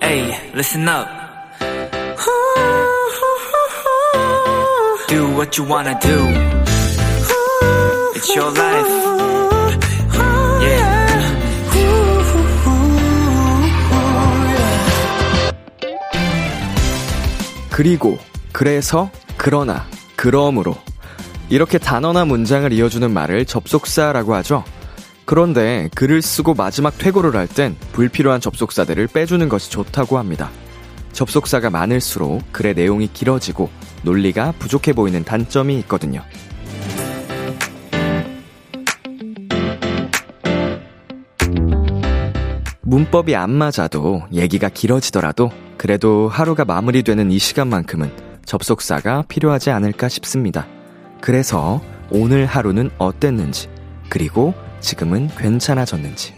Hey, listen up. Do what you wanna do. It's your life. Yeah. 그리고, 그래서, 그러나, 그러므로. 이렇게 단어나 문장을 이어주는 말을 접속사라고 하죠. 그런데 글을 쓰고 마지막 퇴고를 할 땐 불필요한 접속사들을 빼주는 것이 좋다고 합니다. 접속사가 많을수록 글의 내용이 길어지고 논리가 부족해 보이는 단점이 있거든요. 문법이 안 맞아도 얘기가 길어지더라도 그래도 하루가 마무리되는 이 시간만큼은 접속사가 필요하지 않을까 싶습니다. 그래서 오늘 하루는 어땠는지, 그리고 지금은 괜찮아졌는지.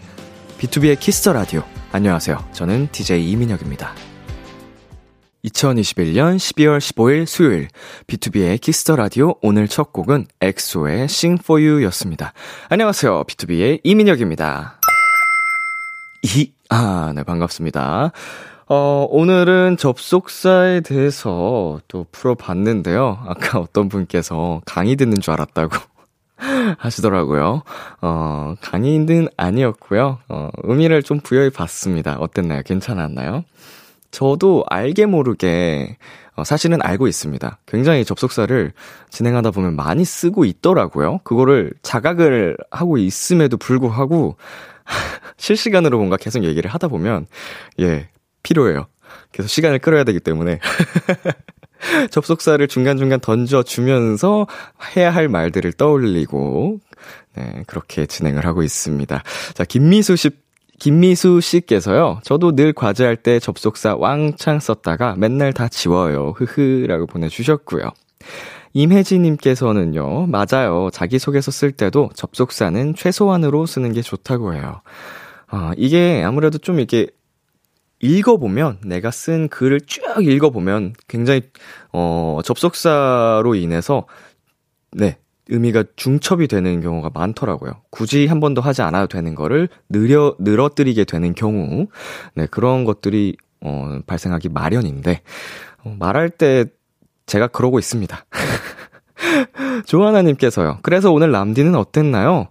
비투비의 키스 더 라디오. 안녕하세요. 저는 DJ 이민혁입니다. 2021년 12월 15일 수요일 비투비의 키스 더 라디오 오늘 첫 곡은 엑소의 Sing for You 였습니다. 안녕하세요. B2B의 이민혁입니다. 이, 아, 네, 반갑습니다. 어, 오늘은 접속사에 대해서 또 풀어봤는데요. 아까 어떤 분께서 강의 듣는 줄 알았다고 하시더라고요. 어, 강의는 아니었고요. 어, 의미를 좀 부여해 봤습니다. 어땠나요? 괜찮았나요? 저도 알게 모르게 어, 사실은 알고 있습니다. 굉장히 접속사를 진행하다 보면 많이 쓰고 있더라고요. 그거를 자각을 하고 있음에도 불구하고 실시간으로 뭔가 계속 얘기를 하다 보면 예, 필요해요. 계속 시간을 끌어야 되기 때문에. 접속사를 중간중간 던져주면서 해야 할 말들을 떠올리고, 네, 그렇게 진행을 하고 있습니다. 자, 김미수 씨, 김미수 씨께서요, 저도 늘 과제할 때 접속사 왕창 썼다가 맨날 다 지워요. 흐흐라고 보내주셨고요. 임혜지님께서는요, 맞아요. 자기소개서 쓸 때도 접속사는 최소한으로 쓰는 게 좋다고 해요. 아, 이게 아무래도 좀 이렇게 읽어보면, 내가 쓴 글을 쭉 읽어보면 굉장히, 어, 접속사로 인해서, 네, 의미가 중첩이 되는 경우가 많더라고요. 굳이 한 번 더 하지 않아도 되는 거를 느려, 늘어뜨리게 되는 경우, 네, 그런 것들이, 어, 발생하기 마련인데, 어, 말할 때 제가 그러고 있습니다. 조하나님께서요. 그래서 오늘 람디는 어땠나요?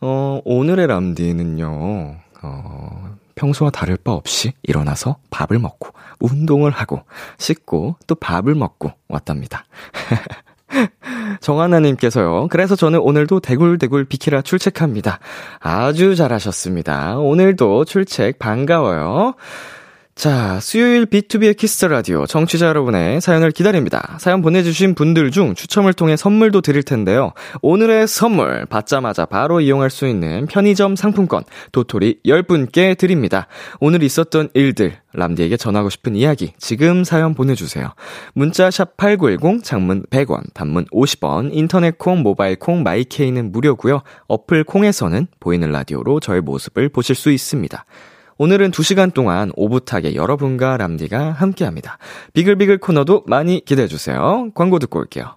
어, 오늘의 람디는요, 어, 평소와 다를 바 없이 일어나서 밥을 먹고, 운동을 하고, 씻고, 또 밥을 먹고 왔답니다. 정하나님께서요. 그래서 저는 오늘도 대굴대굴 비키라 출첵합니다. 아주 잘하셨습니다. 오늘도 출첵 반가워요. 자, 수요일 비투비의 키스 더 라디오 청취자 여러분의 사연을 기다립니다. 사연 보내주신 분들 중 추첨을 통해 선물도 드릴 텐데요. 오늘의 선물 받자마자 바로 이용할 수 있는 편의점 상품권 도토리 10분께 드립니다. 오늘 있었던 일들 람디에게 전하고 싶은 이야기 지금 사연 보내주세요. 문자 샵 #8910 장문 100원, 단문 50원, 인터넷 콩, 모바일 콩, 마이케이는 무료고요. 어플 콩에서는 보이는 라디오로 저의 모습을 보실 수 있습니다. 오늘은 2시간 동안 오붓하게 여러분과 람디가 함께합니다. 비글비글 코너도 많이 기대해주세요. 광고 듣고 올게요.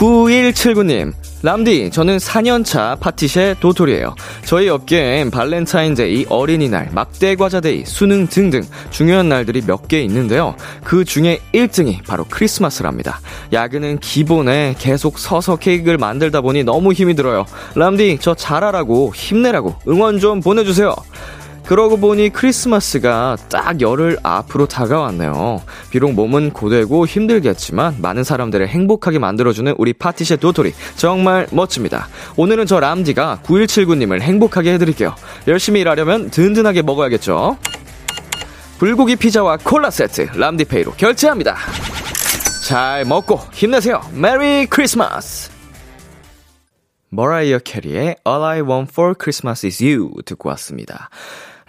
9179님, 람디, 저는 4년차 파티셰 도토리예요. 저희 업계엔 발렌타인데이, 어린이날, 막대과자데이, 수능 등등 중요한 날들이 몇 개 있는데요. 그 중에 1등이 바로 크리스마스랍니다. 야근은 기본에 계속 서서 케이크를 만들다 보니 너무 힘이 들어요. 람디, 저 잘하라고 힘내라고 응원 좀 보내주세요. 그러고 보니 크리스마스가 딱 열흘 앞으로 다가왔네요. 비록 몸은 고되고 힘들겠지만 많은 사람들을 행복하게 만들어주는 우리 파티쉐 도토리 정말 멋집니다. 오늘은 저 람디가 9179님을 행복하게 해드릴게요. 열심히 일하려면 든든하게 먹어야겠죠. 불고기 피자와 콜라 세트 람디페이로 결제합니다. 잘 먹고 힘내세요. 메리 크리스마스! 머라이어 캐리의 All I Want for Christmas is You 듣고 왔습니다.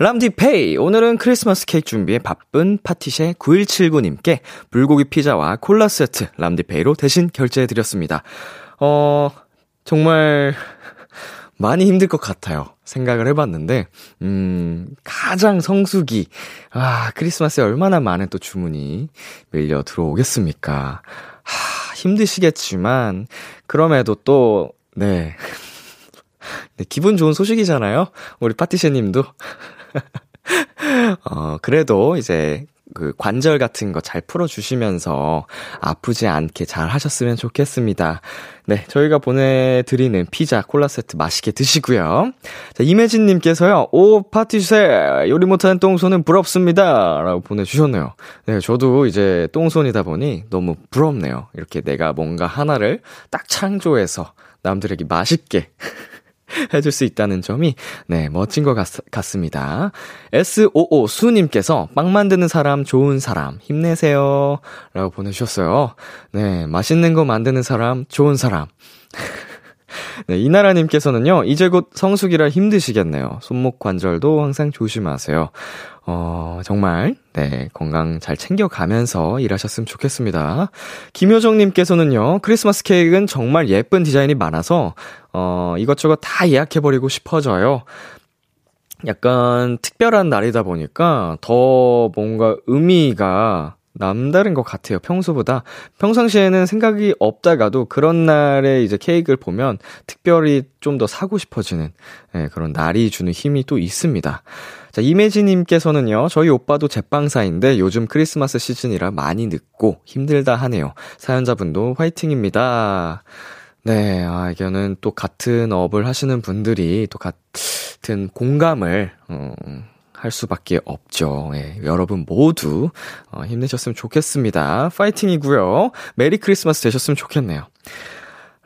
람디페이 오늘은 크리스마스 케이크 준비에 바쁜 파티쉐 9179님께 불고기 피자와 콜라 세트 람디페이로 대신 결제해드렸습니다. 어, 정말 많이 힘들 것 같아요. 생각을 해봤는데, 음, 가장 성수기. 아, 크리스마스에 얼마나 많은 또 주문이 밀려 들어오겠습니까. 하, 힘드시겠지만, 그럼에도 또, 네. 네, 기분 좋은 소식이잖아요? 우리 파티셰 님도. 어, 그래도 이제 그 관절 같은 거 잘 풀어주시면서 아프지 않게 잘 하셨으면 좋겠습니다. 네, 저희가 보내드리는 피자, 콜라 세트 맛있게 드시고요. 자, 이매진님께서요, 오, 파티세, 요리 못하는 똥손은 부럽습니다. 라고 보내주셨네요. 네, 저도 이제 똥손이다 보니 너무 부럽네요. 이렇게 내가 뭔가 하나를 딱 창조해서 남들에게 맛있게 해줄 수 있다는 점이, 네, 멋진 것 같, 같습니다. SOO 수님께서 빵 만드는 사람, 좋은 사람, 힘내세요. 라고 보내주셨어요. 네, 맛있는 거 만드는 사람, 좋은 사람. 네, 이나라님께서는요, 이제 곧 성수기라 힘드시겠네요. 손목 관절도 항상 조심하세요. 어, 정말, 네, 건강 잘 챙겨가면서 일하셨으면 좋겠습니다. 김효정님께서는요, 크리스마스 케이크는 정말 예쁜 디자인이 많아서, 어, 이것저것 다 예약해버리고 싶어져요. 약간 특별한 날이다 보니까 더 뭔가 의미가 남다른 것 같아요, 평소보다. 평상시에는 생각이 없다가도 그런 날에 이제 케이크를 보면 특별히 좀 더 사고 싶어지는 네, 그런 날이 주는 힘이 또 있습니다. 자, 이매지님께서는요, 저희 오빠도 제빵사인데 요즘 크리스마스 시즌이라 많이 늦고 힘들다 하네요. 사연자분도 화이팅입니다. 네, 아, 이거는 또 같은 업을 하시는 분들이 또 같은 공감을, 어, 할 수밖에 없죠. 예, 여러분 모두 어, 힘내셨으면 좋겠습니다. 파이팅이고요. 메리 크리스마스 되셨으면 좋겠네요.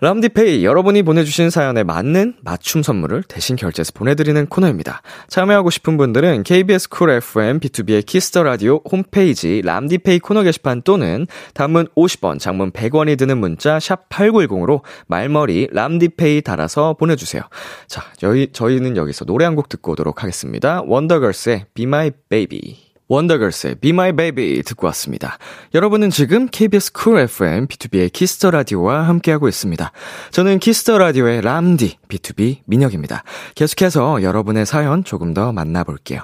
람디페이 여러분이 보내주신 사연에 맞는 맞춤 선물을 대신 결제해서 보내드리는 코너입니다. 참여하고 싶은 분들은 KBS 쿨 FM 비투비의 키스 더 라디오 홈페이지 람디페이 코너 게시판 또는 단문 50원, 장문 100원이 드는 문자 샵 #8910으로 말머리 람디페이 달아서 보내주세요. 자, 저희 저희는 여기서 노래 한 곡 듣고 오도록 하겠습니다. 원더걸스의 Be My Baby. 원더걸스의 Be My Baby 듣고 왔습니다. 여러분은 지금 KBS 쿨 FM 비투비의 키스 더 라디오와 함께하고 있습니다. 저는 키스 더 라디오의 람디 B2B 민혁입니다. 계속해서 여러분의 사연 조금 더 만나볼게요.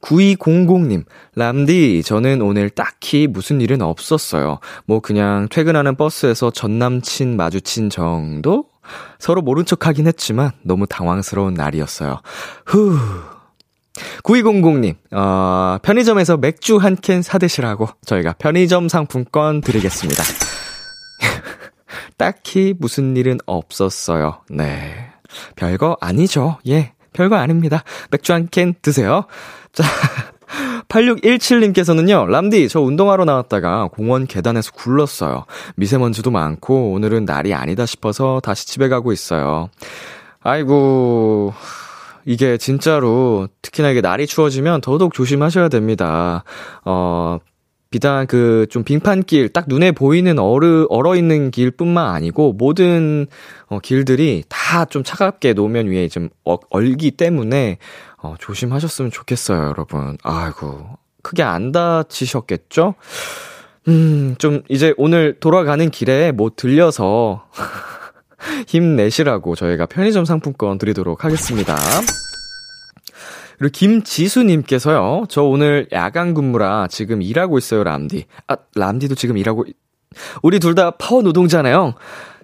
9200님, 람디, 저는 오늘 딱히 무슨 일은 없었어요. 뭐 그냥 퇴근하는 버스에서 전 남친 마주친 정도? 서로 모른 척 하긴 했지만 너무 당황스러운 날이었어요. 후. 9200님, 어, 편의점에서 맥주 한 캔 사드시라고 저희가 편의점 상품권 드리겠습니다. 딱히 무슨 일은 없었어요. 네. 별거 아니죠. 예. 별거 아닙니다. 맥주 한 캔 드세요. 자. 8617님께서는요, 람디, 저 운동하러 나왔다가 공원 계단에서 굴렀어요. 미세먼지도 많고, 오늘은 날이 아니다 싶어서 다시 집에 가고 있어요. 아이고, 이게 진짜로 특히나 이게 날이 추워지면 더더욱 조심하셔야 됩니다. 어, 비단 그 좀 빙판길 딱 눈에 보이는 얼어 얼어 있는 길뿐만 아니고 모든 어 길들이 다 좀 차갑게 노면 위에 좀 어, 얼기 때문에 어 조심하셨으면 좋겠어요, 여러분. 아이고. 크게 안 다치셨겠죠? 음, 좀 이제 오늘 돌아가는 길에 뭐 들려서 힘내시라고 저희가 편의점 상품권 드리도록 하겠습니다. 그리고 김지수님께서요, 저 오늘 야간 근무라 지금 일하고 있어요, 람디. 아, 람디도 지금 일하고, 우리 둘 다 파워 노동자네요.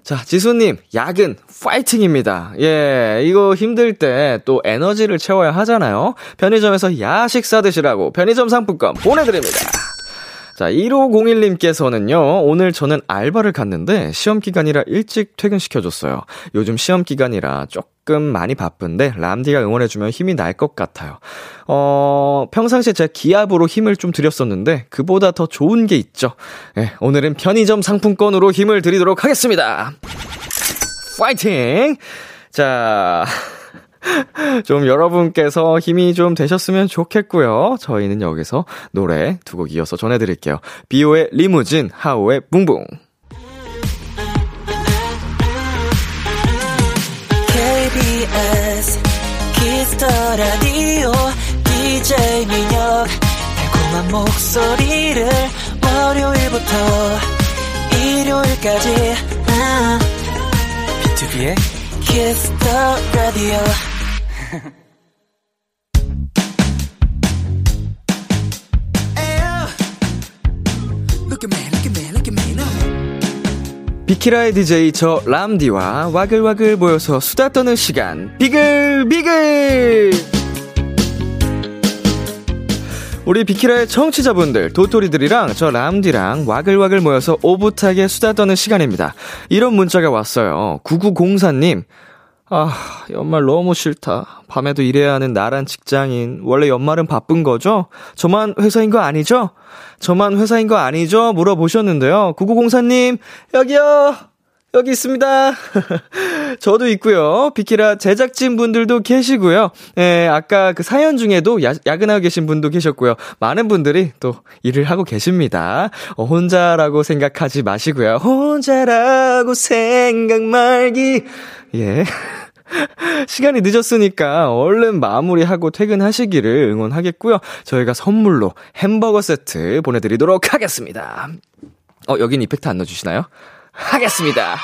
자, 지수님, 야근, 파이팅입니다. 예, 이거 힘들 때 또 에너지를 채워야 하잖아요. 편의점에서 야식 사드시라고 편의점 상품권 보내드립니다. 자, 1501님께서는요, 오늘 저는 알바를 갔는데 시험 기간이라 일찍 퇴근시켜줬어요. 요즘 시험 기간이라 조금 많이 바쁜데 람디가 응원해주면 힘이 날 것 같아요. 어, 평상시에 제가 기압으로 힘을 좀 드렸었는데 그보다 더 좋은 게 있죠. 네, 오늘은 편의점 상품권으로 힘을 드리도록 하겠습니다. 파이팅! 자, 좀 여러분께서 힘이 좀 되셨으면 좋겠고요. 저희는 여기서 노래 두 곡 이어서 전해드릴게요. 비오의 리무진, 하온의 붕붕. KBS 키스 더 라디오 DJ 민혁 달콤한 목소리를 월요일부터 일요일까지 아. 비투비의 키스 더 라디오 비키라의 DJ 저 람디와 와글와글 모여서 수다 떠는 시간. 비글 비글! 우리 비키라의 청취자분들 도토리들이랑 저 람디랑 와글와글 모여서 오붓하게 수다 떠는 시간입니다. 이런 문자가 왔어요. 9904님 아, 연말 너무 싫다. 밤에도 일해야 하는 나란 직장인. 원래 연말은 바쁜 거죠? 저만 회사인 거 아니죠? 저만 회사인 거 아니죠? 물어보셨는데요. 9904님, 여기요! 여기 있습니다. 저도 있고요. 비키라 제작진 분들도 계시고요. 예, 아까 그 사연 중에도 야, 야근하고 계신 분도 계셨고요. 많은 분들이 또 일을 하고 계십니다. 어, 혼자라고 생각하지 마시고요. 혼자라고 생각 말기. 예. 시간이 늦었으니까 얼른 마무리하고 퇴근하시기를 응원하겠고요. 저희가 선물로 햄버거 세트 보내드리도록 하겠습니다. 어, 여긴 이펙트 안 넣어주시나요? 하겠습니다.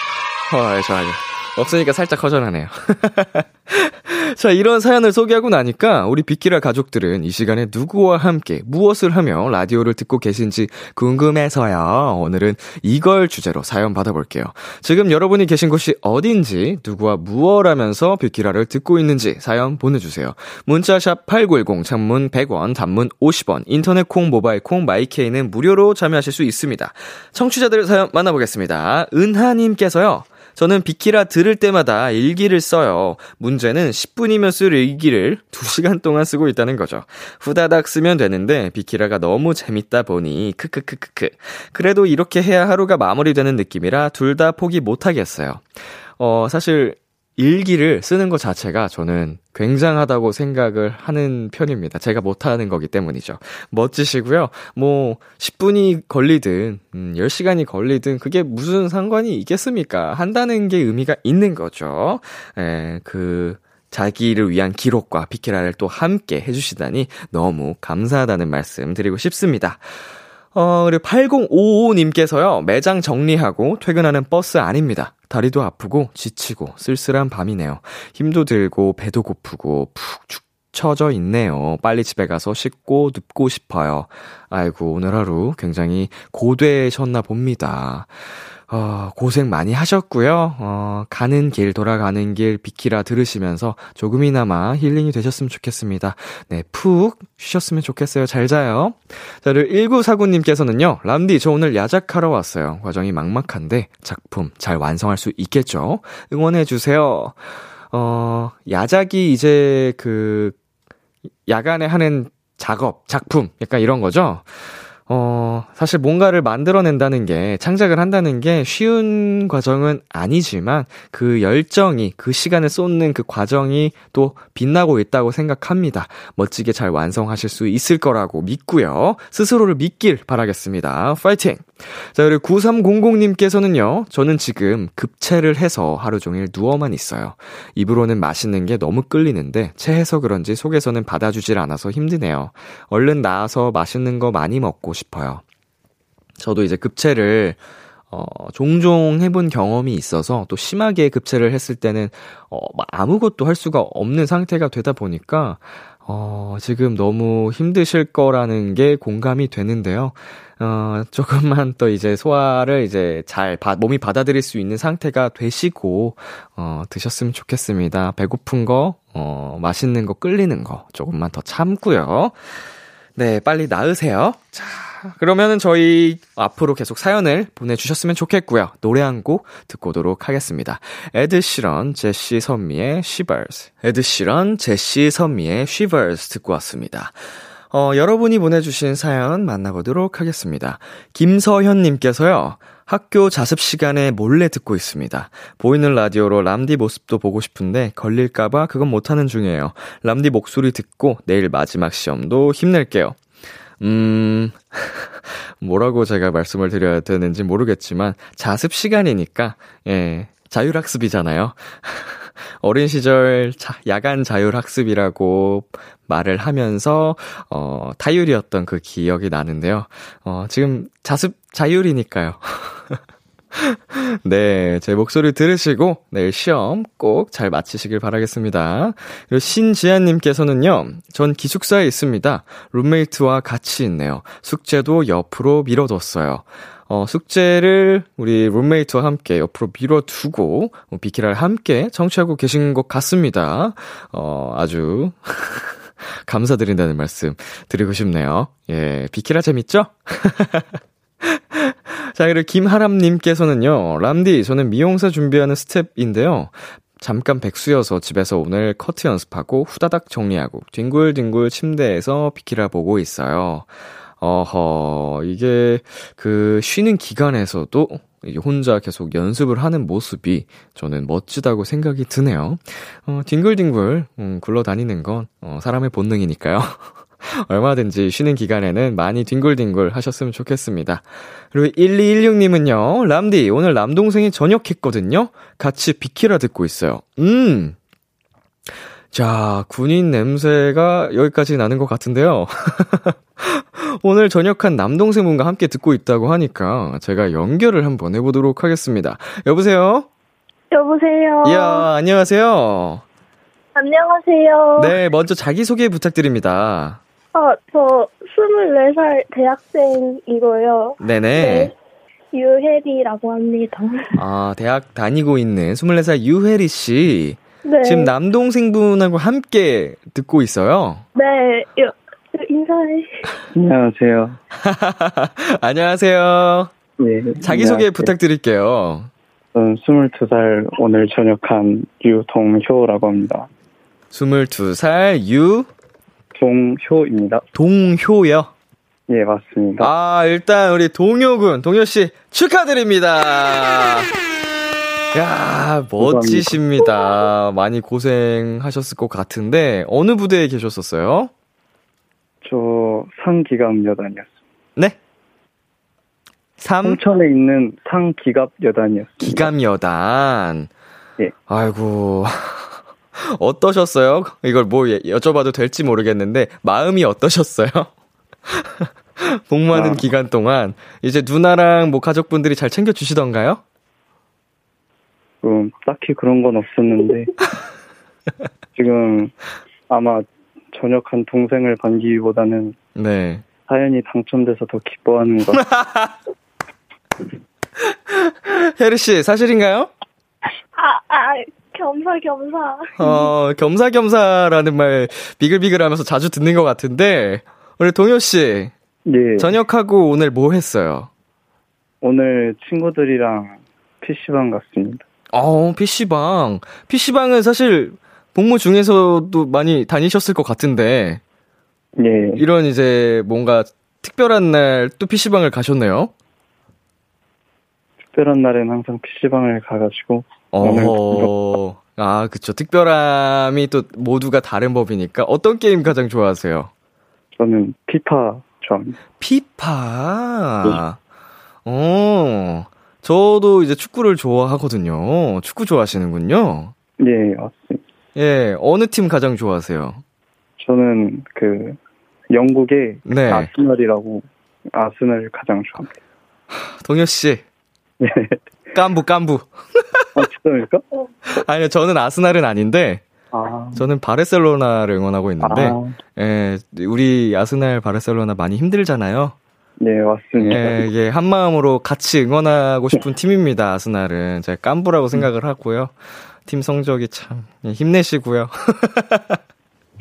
어, 좋아요. 없으니까 살짝 허전하네요. 자, 이런 사연을 소개하고 나니까 우리 빅키라 가족들은 이 시간에 누구와 함께 무엇을 하며 라디오를 듣고 계신지 궁금해서요. 오늘은 이걸 주제로 사연 받아볼게요. 지금 여러분이 계신 곳이 어딘지, 누구와 무엇 하면서 빅키라를 듣고 있는지 사연 보내주세요. 문자샵 8910, 창문 100원, 단문 50원, 인터넷 콩, 모바일 콩, 마이케이는 무료로 참여하실 수 있습니다. 청취자들 사연 만나보겠습니다. 은하님께서요. 저는 비키라 들을 때마다 일기를 써요. 문제는 10분이면 쓸 일기를 2시간 동안 쓰고 있다는 거죠. 후다닥 쓰면 되는데 비키라가 너무 재밌다 보니 크크크크크. 그래도 이렇게 해야 하루가 마무리되는 느낌이라 둘 다 포기 못 하겠어요. 어, 사실 일기를 쓰는 것 자체가 저는 굉장하다고 생각을 하는 편입니다. 제가 못하는 거기 때문이죠. 멋지시고요. 뭐, 10분이 걸리든, 음, 10시간이 걸리든, 그게 무슨 상관이 있겠습니까? 한다는 게 의미가 있는 거죠. 에, 그, 자기를 위한 기록과 비키라를 또 함께 해주시다니 너무 감사하다는 말씀 드리고 싶습니다. 어, 그리고 8055님께서요, 매장 정리하고 퇴근하는 버스 아닙니다. 다리도 아프고 지치고 쓸쓸한 밤이네요. 힘도 들고 배도 고프고 푹축 처져 있네요. 빨리 집에 가서 씻고 눕고 싶어요. 아이고, 오늘 하루 굉장히 고되셨나 봅니다. 어, 고생 많이 하셨고요. 어, 가는 길, 돌아가는 길, 비키라 들으시면서 조금이나마 힐링이 되셨으면 좋겠습니다. 네, 푹 쉬셨으면 좋겠어요. 잘 자요. 자, 1949님께서는요, 람디, 저 오늘 야작하러 왔어요. 과정이 막막한데, 작품 잘 완성할 수 있겠죠? 응원해 주세요. 어, 야작이 이제 그, 야간에 하는 작업, 작품, 약간 이런 거죠? 어, 사실 뭔가를 만들어낸다는 게, 창작을 한다는 게 쉬운 과정은 아니지만, 그 열정이, 그 시간을 쏟는 그 과정이 또 빛나고 있다고 생각합니다. 멋지게 잘 완성하실 수 있을 거라고 믿고요. 스스로를 믿길 바라겠습니다. 파이팅! 자, 그리고 9300님께서는요, 저는 지금 급체를 해서 하루 종일 누워만 있어요. 입으로는 맛있는 게 너무 끌리는데, 체해서 그런지 속에서는 받아주질 않아서 힘드네요. 얼른 나와서 맛있는 거 많이 먹고 싶어요. 저도 이제 급체를 어, 종종 해본 경험이 있어서 또 심하게 급체를 했을 때는 어, 아무것도 할 수가 없는 상태가 되다 보니까 어, 지금 너무 힘드실 거라는 게 공감이 되는데요. 어, 조금만 또 이제 소화를 이제 잘 바, 몸이 받아들일 수 있는 상태가 되시고, 어, 드셨으면 좋겠습니다. 배고픈 거, 어, 맛있는 거, 끌리는 거, 조금만 더 참고요. 네, 빨리 나으세요. 자, 그러면은 저희 앞으로 계속 사연을 보내주셨으면 좋겠고요. 노래 한 곡 듣고 오도록 하겠습니다. 에드 시런, 제시 선미의 Shivers. 에드 시런, 제시 선미의 Shivers 듣고 왔습니다. 어, 여러분이 보내주신 사연 만나보도록 하겠습니다. 김서현님께서요. 학교 자습 시간에 몰래 듣고 있습니다. 보이는 라디오로 람디 모습도 보고 싶은데 걸릴까봐 그건 못하는 중이에요. 람디 목소리 듣고 내일 마지막 시험도 힘낼게요. 음, 뭐라고 제가 말씀을 드려야 되는지 모르겠지만, 자습 시간이니까, 예, 자율학습이잖아요. 어린 시절 자, 야간 자율학습이라고 말을 하면서, 어, 타율이었던 그 기억이 나는데요. 어, 지금 자습 자율이니까요. 네, 제 목소리 들으시고 내일 시험 꼭 잘 마치시길 바라겠습니다. 그리고 신지아님께서는요, 전 기숙사에 있습니다. 룸메이트와 같이 있네요. 숙제도 옆으로 밀어뒀어요. 어, 숙제를 우리 룸메이트와 함께 옆으로 밀어두고, 어, 비키라를 함께 청취하고 계신 것 같습니다. 어, 아주, 감사드린다는 말씀 드리고 싶네요. 예, 비키라 재밌죠? 자, 그리고 김하람님께서는요, 람디, 저는 미용사 준비하는 스텝인데요. 잠깐 백수여서 집에서 오늘 커트 연습하고 후다닥 정리하고 뒹굴뒹굴 침대에서 비키라 보고 있어요. 어허, 이게 그 쉬는 기간에서도 혼자 계속 연습을 하는 모습이 저는 멋지다고 생각이 드네요. 어, 뒹굴뒹굴, 음, 굴러다니는 건, 어, 사람의 본능이니까요. 얼마든지 쉬는 기간에는 많이 뒹굴뒹굴 하셨으면 좋겠습니다. 그리고 1216님은요, 람디, 오늘 남동생이 전역했거든요? 같이 비키라 듣고 있어요. 음. 자, 군인 냄새가 여기까지 나는 것 같은데요. 오늘 전역한 남동생분과 함께 듣고 있다고 하니까 제가 연결을 한번 해보도록 하겠습니다. 여보세요? 여보세요. 이야, 안녕하세요. 안녕하세요. 네, 먼저 자기소개 부탁드립니다. 어, 저 24살 대학생이고요. 네네. 네. 유혜리라고 합니다. 아, 대학 다니고 있는 24살 유혜리 씨. 네. 지금 남동생분하고 함께 듣고 있어요. 네. 여, 인사해. 안녕하세요. 안녕하세요. 네. 자기소개 안녕하세요. 부탁드릴게요. 저는 22살 오늘 전역한 유동효라고 합니다. 22살 동효입니다. 유동효요. 예, 맞습니다. 아, 일단 우리 동효군, 동효씨 축하드립니다. 야, 멋지십니다. 많이 고생하셨을 것 같은데, 어느 부대에 계셨었어요? 저 상기갑 여단이었습니다. 네? 3? 홍천에 있는 상기갑 여단이었습니다. 기감여단. 예. 아이고. 어떠셨어요? 이걸 뭐 예- 여쭤봐도 될지 모르겠는데, 마음이 어떠셨어요? 복무하는 아. 기간 동안, 이제 누나랑 뭐 가족분들이 잘 챙겨주시던가요? 음, 딱히 그런 건 없었는데 지금 아마 전역한 동생을 반기보다는 네. 사연이 당첨돼서 더 기뻐하는 것 같아요. 혜르씨, 사실인가요? 아, 아, 겸사 겸사. 어, 겸사 겸사라는 말 비글비글 하면서 자주 듣는 것 같은데, 우리 동효 씨, 예. 전역하고 오늘 뭐 했어요? 오늘 친구들이랑 PC방 갔습니다. 어, PC방. PC방은 사실 복무 중에서도 많이 다니셨을 것 같은데, 예. 이런 이제 뭔가 특별한 날 또 PC방을 가셨네요? 특별한 날엔 항상 PC방을 가가지고 어, 아, 그쵸. 특별함이 또 모두가 다른 법이니까 어떤 게임 가장 좋아하세요? 저는 피파 좋아합니다. 피파. 어, 저도 이제 축구를 좋아하거든요. 축구 좋아하시는군요. 예, 맞습니다. 예, 어느 팀 가장 좋아하세요? 저는 그 영국의 네. 아스널이라고 아스널을 가장 좋아합니다. 동효씨, 예. 깐부, 깐부. 아, 진짜입니까? 아니요, 저는 아스날은 아닌데, 아, 저는 바르셀로나를 응원하고 있는데, 아, 예, 우리 아스날 바르셀로나 많이 힘들잖아요. 네, 맞습니다. 예, 이게 한 마음으로 같이 응원하고 싶은 팀입니다. 아스날은 제가 깐부라고 생각을 하고요. 팀 성적이 참 예, 힘내시고요.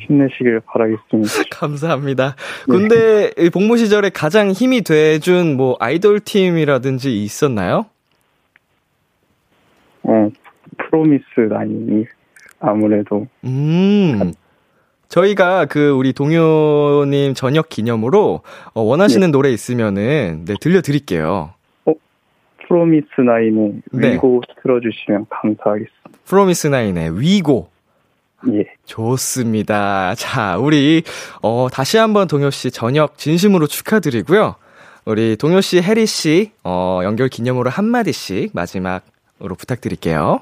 힘내시길 바라겠습니다. 감사합니다. 근데 이 복무 시절에 가장 힘이 돼준 뭐 아이돌 팀이라든지 있었나요? 어, 프로미스 나인이 아무래도 음. 저희가 그 우리 동요님 저녁 기념으로 어, 원하시는 노래 있으면은 네 들려드릴게요. 프로미스 나인의 네. 위고 틀어주시면 감사하겠습니다. 프로미스 나인의 위고 예. 좋습니다. 자, 우리 어 다시 한번 동요 씨 저녁 진심으로 축하드리고요. 우리 동요 씨, 혜리 씨 어, 연결 기념으로 한 마디씩 마지막으로 부탁드릴게요.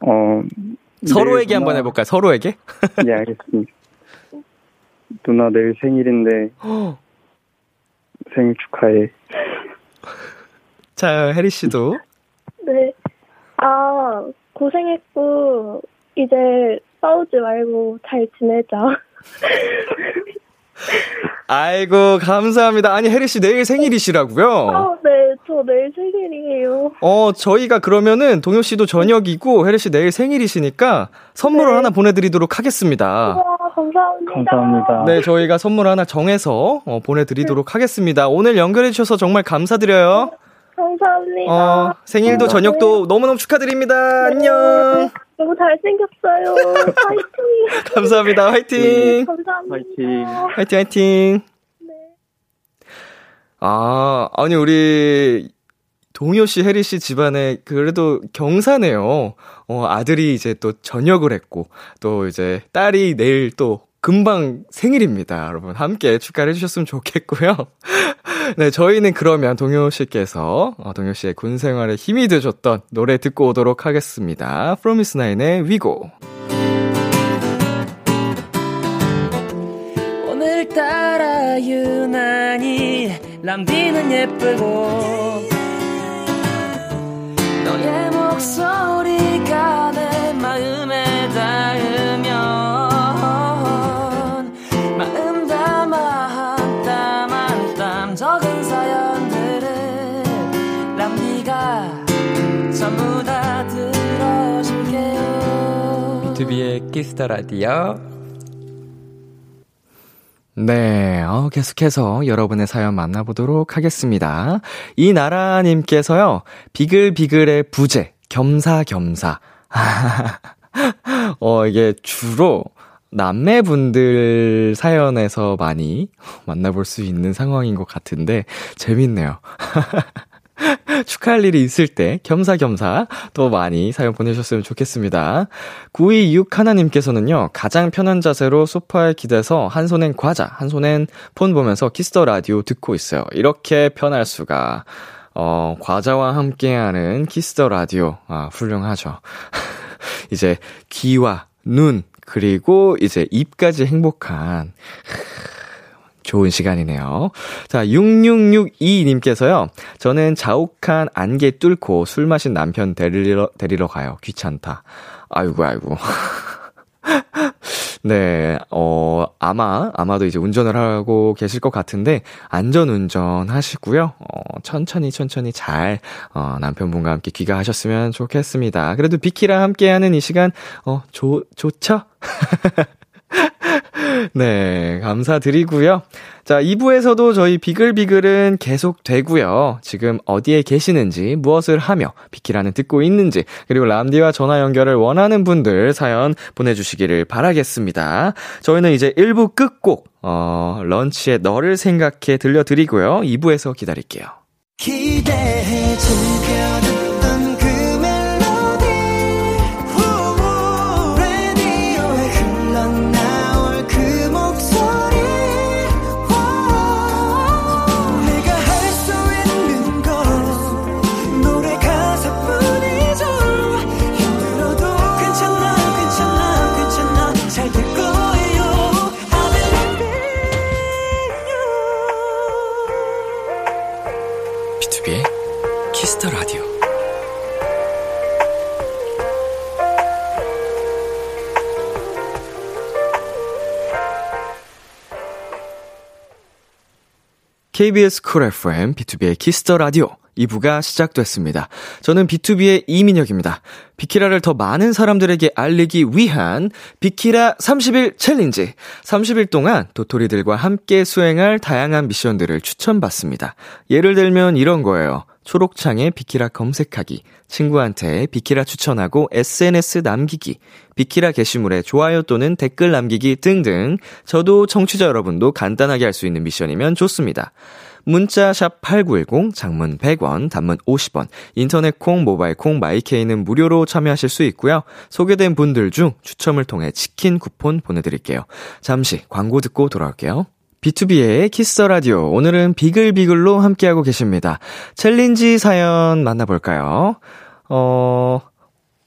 어, 서로에게 내일 한번 해볼까요? 서로에게? 네, 알겠습니다. 누나 내일 생일인데 생일 축하해. 자, 혜리 씨도 네. 아, 고생했고, 이제 싸우지 말고 잘 지내자. 아이고 감사합니다. 아니 혜리 씨 내일 생일이시라고요? 아, 네. 저 내일 생일이에요. 어 저희가 그러면은 동요 씨도 저녁이고 혜리 씨 내일 생일이시니까 선물을 네. 하나 보내 드리도록 하겠습니다. 와, 감사합니다. 감사합니다. 네 저희가 선물 하나 정해서 어, 보내드리도록 하겠습니다. 오늘 연결해 주셔서 정말 감사드려요. 감사합니다. 어 생일도 저녁도 너무너무 축하드립니다. 안녕. 너무 잘생겼어요. 파이팅. 감사합니다. 화이팅. 감사합니다. 파이팅. 화이팅 화이팅. 아, 아니, 우리, 동요 씨, 혜리 씨 집안에 그래도 경사네요. 어, 아들이 이제 또 전역을 했고, 또 이제 딸이 내일 또 금방 생일입니다. 여러분, 함께 축하를 해주셨으면 좋겠고요. 네, 저희는 그러면 동요 씨께서, 어, 동요 씨의 군 생활에 힘이 되셨던 노래 듣고 오도록 하겠습니다. 프로미스 나인의 위고. 오늘따라 유난히 람디는 예쁘고 목소리가 내 마음에 닿으면 마음 담아 한 땀 한 땀 적은 사연들을 람디가 전부 다 들어줄게요 비투비의 키스 더 라디오. 네, 어, 계속해서 여러분의 사연 만나보도록 하겠습니다. 이나라님께서요, 비글비글의 부제, 겸사겸사. 어, 이게 주로 남매분들 사연에서 많이 만나볼 수 있는 상황인 것 같은데, 재밌네요. 축하할 일이 있을 때 겸사겸사 또 많이 사연 보내셨으면 좋겠습니다. 926 하나님께서는요, 가장 편한 자세로 소파에 기대서 한 손엔 과자, 한 손엔 폰 보면서 키스 더 라디오 듣고 있어요. 이렇게 편할 수가. 어, 과자와 함께하는 키스 더 라디오, 아, 훌륭하죠. 이제 귀와 눈, 그리고 이제 입까지 행복한 좋은 시간이네요. 자, 6662님께서요. 저는 자욱한 안개 뚫고 술 마신 남편 데리러, 데리러 가요. 귀찮다. 아이고, 아이고. 네, 어, 아마, 아마도 이제 운전을 하고 계실 것 같은데, 안전 운전 하시고요. 어, 천천히, 천천히 잘, 어, 남편분과 함께 귀가하셨으면 좋겠습니다. 그래도 비키랑 함께하는 이 시간, 어, 좋, 좋죠? 네, 감사드리고요. 자, 2부에서도 저희 비글비글은 계속 되고요. 지금 어디에 계시는지, 무엇을 하며 비키라는 듣고 있는지, 그리고 람디와 전화 연결을 원하는 분들 사연 보내주시기를 바라겠습니다. 저희는 이제 1부 끝곡, 어, 런치의 너를 생각해 들려드리고요. 2부에서 기다릴게요. 기대해 즐겨듣 KBS 쿨 FM, 비투비의 키스 더 라디오. 2부가 시작됐습니다. 저는 비투비의 이민혁입니다. 비키라를 더 많은 사람들에게 알리기 위한 비키라 30일 챌린지. 30일 동안 도토리들과 함께 수행할 다양한 미션들을 추천받습니다. 예를 들면 이런 거예요. 초록창에 비키라 검색하기, 친구한테 비키라 추천하고 SNS 남기기, 비키라 게시물에 좋아요 또는 댓글 남기기 등등 저도 청취자 여러분도 간단하게 할 수 있는 미션이면 좋습니다. 문자 샵 8910 장문 100원, 단문 50원, 인터넷 콩, 모바일 콩, 마이케이는 무료로 참여하실 수 있고요. 소개된 분들 중 추첨을 통해 치킨 쿠폰 보내 드릴게요. 잠시 광고 듣고 돌아올게요. 비투비의 키스 더 라디오. 오늘은 비글비글로 함께하고 계십니다. 챌린지 사연 만나볼까요? 어,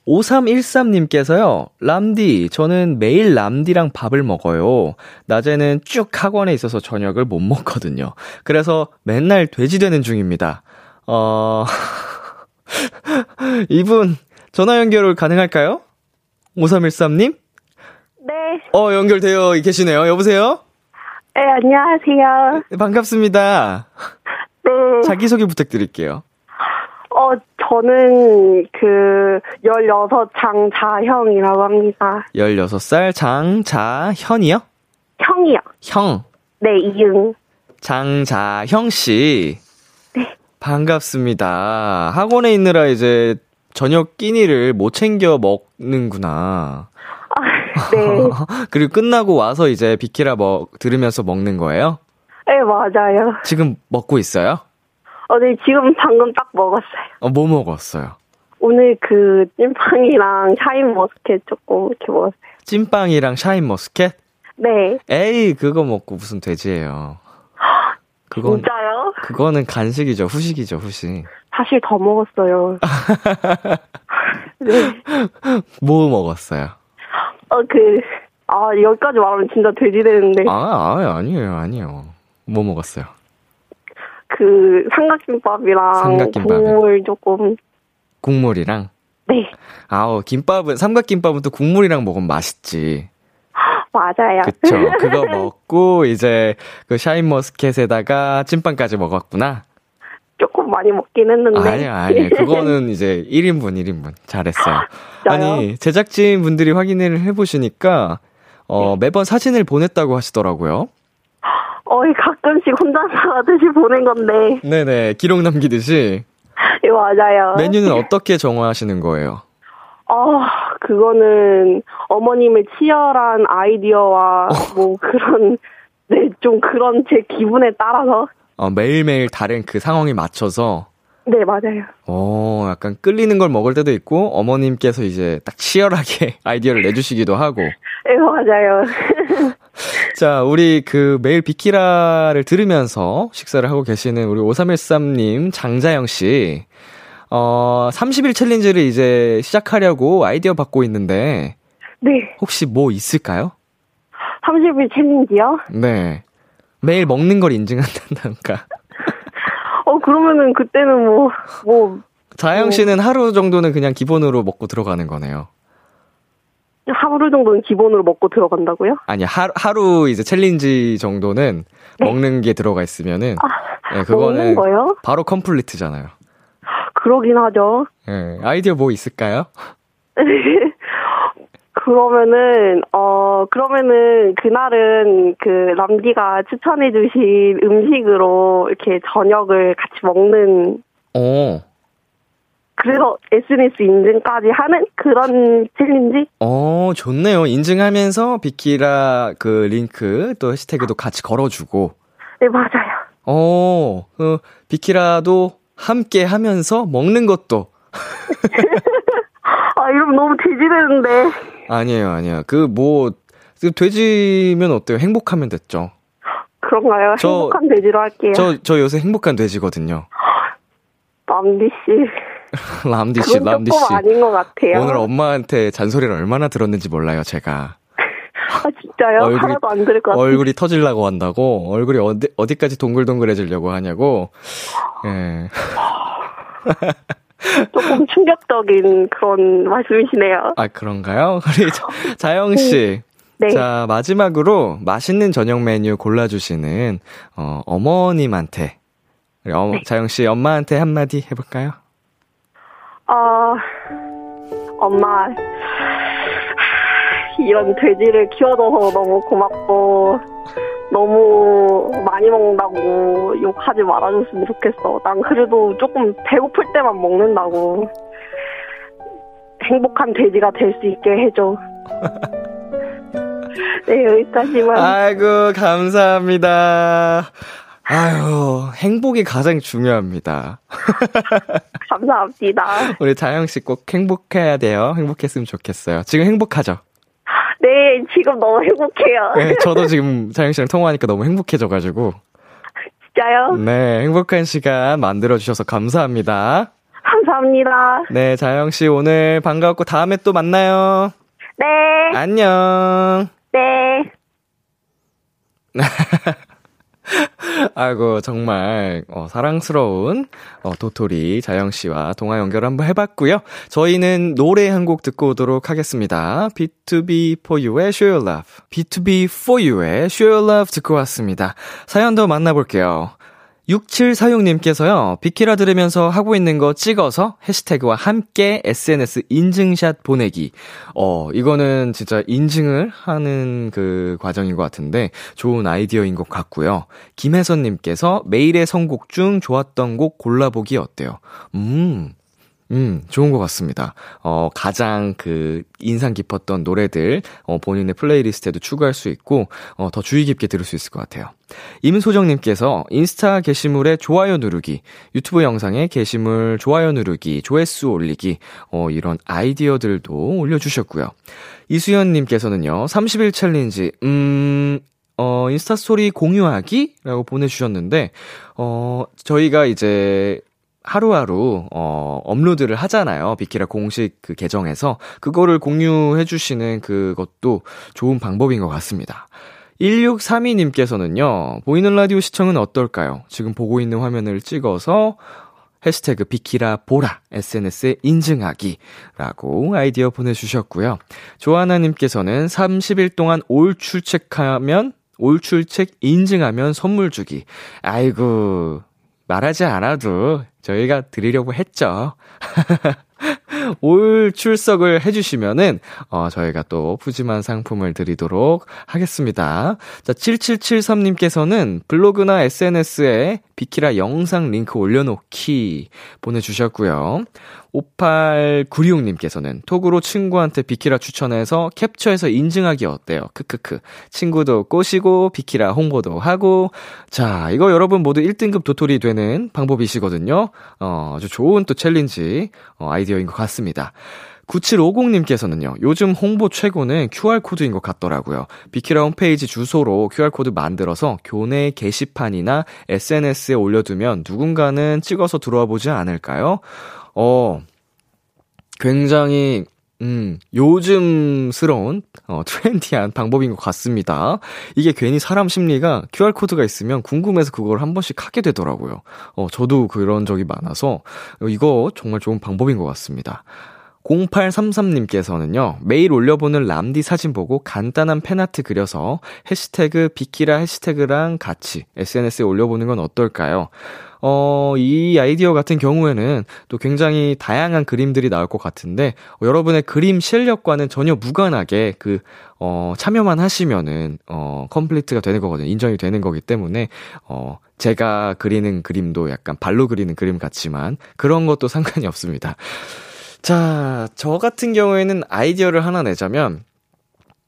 5313님께서요, 람디, 저는 매일 람디랑 밥을 먹어요. 낮에는 쭉 학원에 있어서 저녁을 못 먹거든요. 그래서 맨날 돼지 되는 중입니다. 어, 이분, 전화 연결을 가능할까요? 5313님? 네. 어, 연결되어 계시네요. 여보세요? 네, 안녕하세요. 네, 반갑습니다. 네. 자기소개 부탁드릴게요. 어, 저는 그, 16 장자형이라고 합니다. 16살 장자현이요? 형이요. 형. 네, 이응. 장자형 씨. 네. 반갑습니다. 학원에 있느라 이제 저녁 끼니를 못 챙겨 먹는구나. 아, 네. 그리고 끝나고 와서 이제 비키라 먹, 들으면서 먹는 거예요? 네, 맞아요. 지금 먹고 있어요? 어, 네, 지금 방금 딱 먹었어요. 어, 뭐 먹었어요? 오늘 그 찐빵이랑 샤인머스켓 조금 이렇게 먹었어요. 찐빵이랑 샤인머스켓? 네. 에이, 그거 먹고 무슨 돼지예요. 그건, 진짜요? 그거는 간식이죠. 후식이죠, 후식. 사실 더 먹었어요. 네. 뭐 먹었어요? 어, 그, 아, 여기까지 말하면 진짜 돼지 되는데. 아, 아, 아니에요, 아니에요. 뭐 먹었어요? 그, 삼각김밥이랑 삼각김밥이요? 국물 조금, 국물이랑? 네. 아우, 김밥은, 삼각김밥은 또 국물이랑 먹으면 맛있지. 맞아요. 그쵸. 그거 먹고, 이제, 그 샤인머스켓에다가 찐빵까지 먹었구나. 조금 많이 먹긴 했는데. 아니야, 아니야. 그거는 이제 1인분, 1인분. 잘했어요. 아니, 제작진 분들이 확인을 해보시니까, 어, 네. 매번 사진을 보냈다고 하시더라고요. 어이, 가끔씩 혼자 하듯이 보낸 건데. 네네, 기록 남기듯이. 예, 맞아요. 메뉴는 어떻게 정화하시는 거예요? 어, 그거는 어머님의 치열한 아이디어와 뭐 그런, 네, 좀 그런 제 기분에 따라서. 어, 매일매일 다른 그 상황에 맞춰서, 네, 맞아요. 어, 약간 끌리는 걸 먹을 때도 있고, 어머님께서 이제 딱 치열하게 아이디어를 내주시기도 하고. 네, 맞아요. 자, 우리 그 매일 비키라를 들으면서 식사를 하고 계시는 우리 5313님, 장자영 씨. 어, 30일 챌린지를 이제 시작하려고 아이디어 받고 있는데, 네, 혹시 뭐 있을까요? 30일 챌린지요? 네. 매일 먹는 걸 인증한다던가. 어, 그러면은 그때는 뭐, 뭐, 자영 씨는 하루 정도는 그냥 기본으로 먹고 들어가는 거네요. 하루 정도는 기본으로 먹고 들어간다고요? 아니, 하루, 하루 이제 챌린지 정도는 먹는 게 들어가 있으면은, 네, 그거는 먹는 거요? 바로 complete잖아요. 그러긴 하죠. 예, 아이디어 뭐 있을까요? 그러면은, 어, 그러면은, 그날은 그, 람디가 추천해주신 음식으로 이렇게 저녁을 같이 먹는, 어, 그래서 SNS 인증까지 하는 그런 챌린지? 어, 좋네요. 인증하면서 비키라 그 링크 또 해시태그도 같이 걸어주고, 네, 맞아요. 어, 그 비키라도 함께 하면서 먹는 것도 아, 이러면 너무 돼지되는데. 아니에요, 아니에요. 그 뭐, 그 돼지면 어때요? 행복하면 됐죠. 그런가요? 저- 행복한 돼지로 할게요. 저, 저 요새 행복한 돼지거든요. 람디 씨. 람디 씨, 람디 씨. 아닌 것 같아요. 오늘 엄마한테 잔소리를 얼마나 들었는지 몰라요, 제가. 아, 진짜요? 얼굴이- 하나도 안 들을 것 같아요. 얼굴이 터질라고 한다고, 얼굴이 어디, 어디까지 동글동글해지려고 하냐고, 예. 조금 충격적인 그런 말씀이시네요. 아, 그런가요? 우리 자- 자영 씨, 네. 자, 마지막으로 맛있는 저녁 메뉴 골라주시는, 어, 어머님한테, 우리 어, 네. 자영씨 엄마한테 한마디 해볼까요? 어, 엄마, 이런 돼지를 키워줘서 너무 고맙고, 너무 많이 먹는다고 욕하지 말아줬으면 좋겠어. 난 그래도 조금 배고플 때만 먹는다고. 행복한 돼지가 될 수 있게 해줘. 네, 여기까지만. 아이고, 감사합니다. 아유, 행복이 가장 중요합니다. 감사합니다. 우리 자영 씨 꼭 행복해야 돼요. 행복했으면 좋겠어요. 지금 행복하죠? 네, 지금 너무 행복해요. 네, 저도 지금 자영 씨랑 통화하니까 너무 행복해져가지고. 진짜요? 네, 행복한 시간 만들어주셔서 감사합니다. 감사합니다. 네, 자영 씨 오늘 반가웠고 다음에 또 만나요. 네, 안녕. 네. 아이고, 정말, 어, 사랑스러운, 어, 도토리 자영씨와 통화 연결 한번 해봤고요. 저희는 노래 한 곡 듣고 오도록 하겠습니다. B2B for you의 Show Your Love. B2B for you의 Show Your Love 듣고 왔습니다. 사연 더 만나볼게요. 6746님께서요, 비키라 들으면서 하고 있는 거 찍어서 해시태그와 함께 SNS 인증샷 보내기. 어, 이거는 진짜 인증을 하는 그 과정인 것 같은데, 좋은 아이디어인 것 같고요. 김혜선님께서 매일의 선곡 중 좋았던 곡 골라보기 어때요? 음, 음, 좋은 것 같습니다. 어, 가장 그 인상 깊었던 노래들, 어, 본인의 playlist에도 추가할 수 있고, 어, 더 주의 깊게 들을 수 있을 것 같아요. 임소정님께서 인스타 게시물에 좋아요 누르기, 유튜브 영상에 게시물 좋아요 누르기, 조회수 올리기, 어, 이런 아이디어들도 올려주셨고요. 이수연님께서는요, 30일 challenge, 음, 어, 인스타 스토리 공유하기? 라고 보내주셨는데, 어, 저희가 이제 하루하루 어 업로드를 하잖아요. 비키라 공식 그 계정에서 그거를 공유해 주시는 그것도 좋은 방법인 것 같습니다. 1632님께서는요. 보이는 라디오 시청은 어떨까요? 지금 보고 있는 화면을 찍어서 해시태그 비키라 보라 SNS에 인증하기라고 아이디어 보내주셨고요. 조하나님께서는 30일 동안 올 출첵하면 올 출첵 인증하면 선물 주기. 아이고 말하지 않아도 저희가 드리려고 했죠. 올 출석을 해주시면은, 어, 저희가 또 푸짐한 상품을 드리도록 하겠습니다. 자, 7773님께서는 블로그나 SNS에 비키라 영상 링크 올려놓기 보내주셨고요. 5896님께서는 톡으로 친구한테 비키라 추천해서 캡처해서 인증하기 어때요? 크크크. 친구도 꼬시고 비키라 홍보도 하고. 자, 이거 여러분 모두 1등급 도토리 되는 방법이시거든요. 어, 아주 좋은 또 challenge, 어, 아이디어인 것 같습니다. 9750님께서는요, 요즘 홍보 최고는 QR코드인 것 같더라고요. 비키라 홈페이지 주소로 QR코드 만들어서 교내 게시판이나 SNS에 올려두면 누군가는 찍어서 들어와 보지 않을까요? 어, 굉장히, 음, 요즘스러운, 어, 트렌디한 방법인 것 같습니다. 이게 괜히 사람 심리가 QR코드가 있으면 궁금해서 그걸 한 번씩 하게 되더라고요. 어, 저도 그런 적이 많아서, 이거 정말 좋은 방법인 것 같습니다. 0833님께서는요, 매일 올려보는 람디 사진 보고 간단한 팬아트 그려서 해시태그 비키라 해시태그랑 같이 SNS에 올려보는 건 어떨까요? 어, 이 아이디어 같은 경우에는 또 굉장히 다양한 그림들이 나올 것 같은데, 어, 여러분의 그림 실력과는 전혀 무관하게 그, 어, 참여만 하시면은, 어, 컴플리트가 되는 거거든요. 인정이 되는 거기 때문에, 어, 제가 그리는 그림도 약간 발로 그리는 그림 같지만, 그런 것도 상관이 없습니다. 자, 저 같은 경우에는 아이디어를 하나 내자면,